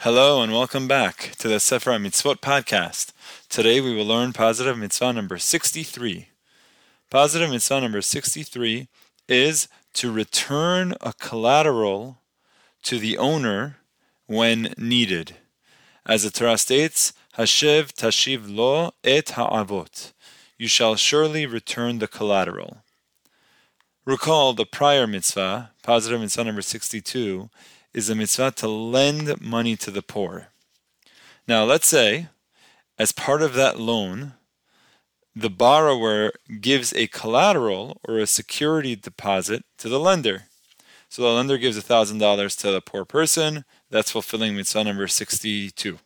Hello and welcome back to the Sefer Mitzvot podcast. Today we will learn positive mitzvah number 63. Positive mitzvah number 63 is to return a collateral to the owner when needed. As the Torah states, Hashev tashiv lo et ha'avot. You shall surely return the collateral. Recall the prior mitzvah, positive mitzvah number 62, is a mitzvah to lend money to the poor. Now, let's say, as part of that loan, the borrower gives a collateral or a security deposit to the lender. So the lender gives $1,000 to the poor person. That's fulfilling mitzvah number 62.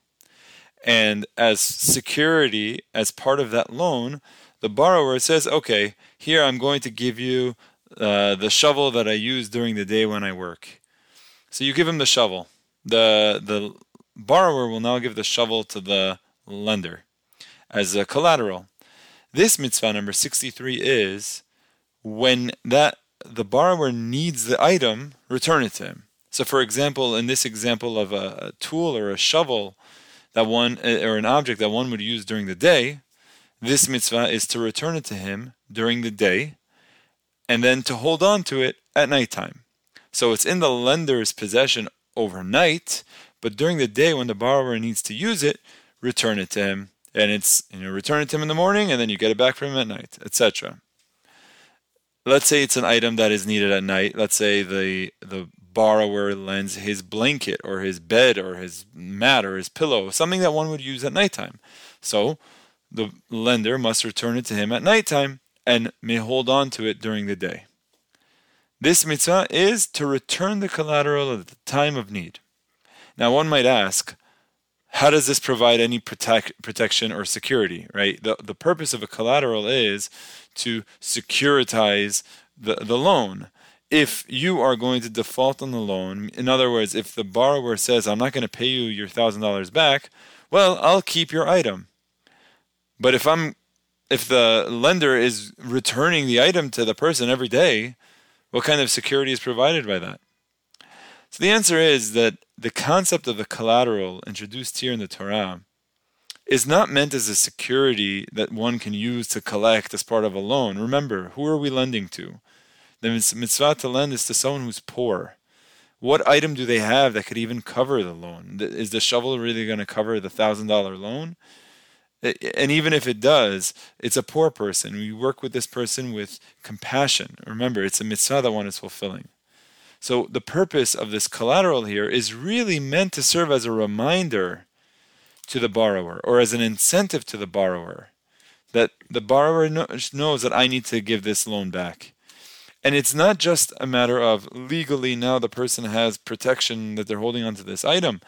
And as security, as part of that loan, the borrower says, okay, here I'm going to give you uh, the shovel that I use during the day when I work. So you give him the shovel. The the borrower will now give the shovel to the lender as a collateral. This mitzvah number 63 is when that the borrower needs the item, return it to him. So for example, in this example of a, a tool or a shovel that one eh, or an object that one would use during the day, this mitzvah is to return it to him during the day and then to hold on to it at nighttime. So it's in the lender's possession overnight, but during the day when the borrower needs to use it, return it to him. And it's you know, return it to him in the morning and then you get it back from him at night, etc. Let's say it's an item that is needed at night. Let's say the the borrower lends his blanket or his bed or his mat or his pillow, something that one would use at nighttime. So the lender must return it to him at nighttime and may hold on to it during the day. This mitzvah is to return the collateral at the time of need. Now, one might ask, how does this provide any protect, protection or security, right? The, the purpose of a collateral is to securitize the, the loan. If you are going to default on the loan, in other words, if the borrower says, I'm not going to pay you your $1,000 back, well, I'll keep your item. But if I'm if the lender is returning the item to the person every day, what kind of security is provided by that? So the answer is that the concept of the collateral introduced here in the Torah is not meant as a security that one can use to collect as part of a loan. Remember, who are we lending to? The mitzvah to lend is to someone who's poor. What item do they have that could even cover the loan? Is the shovel really going to cover the thousand dollar loan? And even if it does, it's a poor person. We work with this person with compassion. Remember, it's a mitzvah that one is fulfilling. So the purpose of this collateral here is really meant to serve as a reminder to the borrower or as an incentive to the borrower that the borrower knows that I need to give this loan back. And it's not just a matter of legally now the person has protection that they're holding onto this item,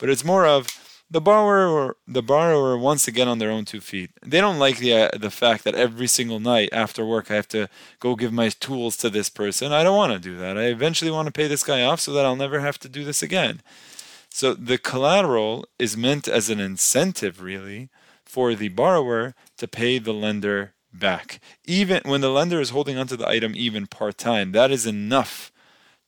but it's more of the borrower or the borrower once again on their own two feet. They don't like the uh, the fact that every single night after work I have to go give my tools to this person. I don't want to do that. I eventually want to pay this guy off so that I'll never have to do this again. So the collateral is meant as an incentive really for the borrower to pay the lender back. Even when the lender is holding onto the item even part-time, that is enough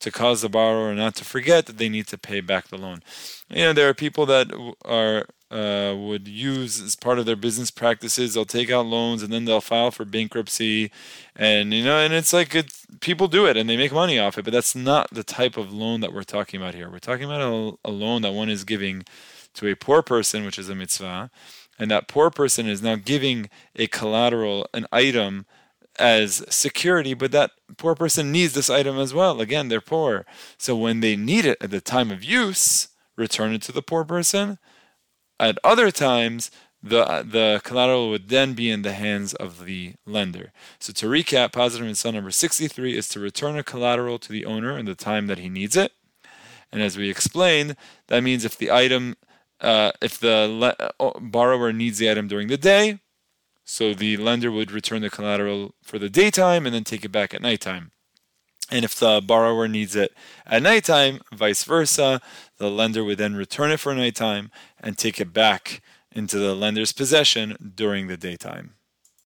to cause the borrower not to forget that they need to pay back the loan. You know, there are people that are uh, would use as part of their business practices. They'll take out loans and then they'll file for bankruptcy, and you know, and it's like people do it and they make money off it. But that's not the type of loan that we're talking about here. We're talking about a, a loan that one is giving to a poor person, which is a mitzvah, and that poor person is now giving a collateral, an item as security, but that poor person needs this item as well. Again, they're poor. So when they need it at the time of use, return it to the poor person. At other times, the the collateral would then be in the hands of the lender. So to recap, positive mitzvah number 63 is to return a collateral to the owner in the time that he needs it. And as we explained, that means if the item, uh, if the le- uh, borrower needs the item during the day, so the lender would return the collateral for the daytime and then take it back at nighttime. And if the borrower needs it at nighttime, vice versa, the lender would then return it for nighttime and take it back into the lender's possession during the daytime.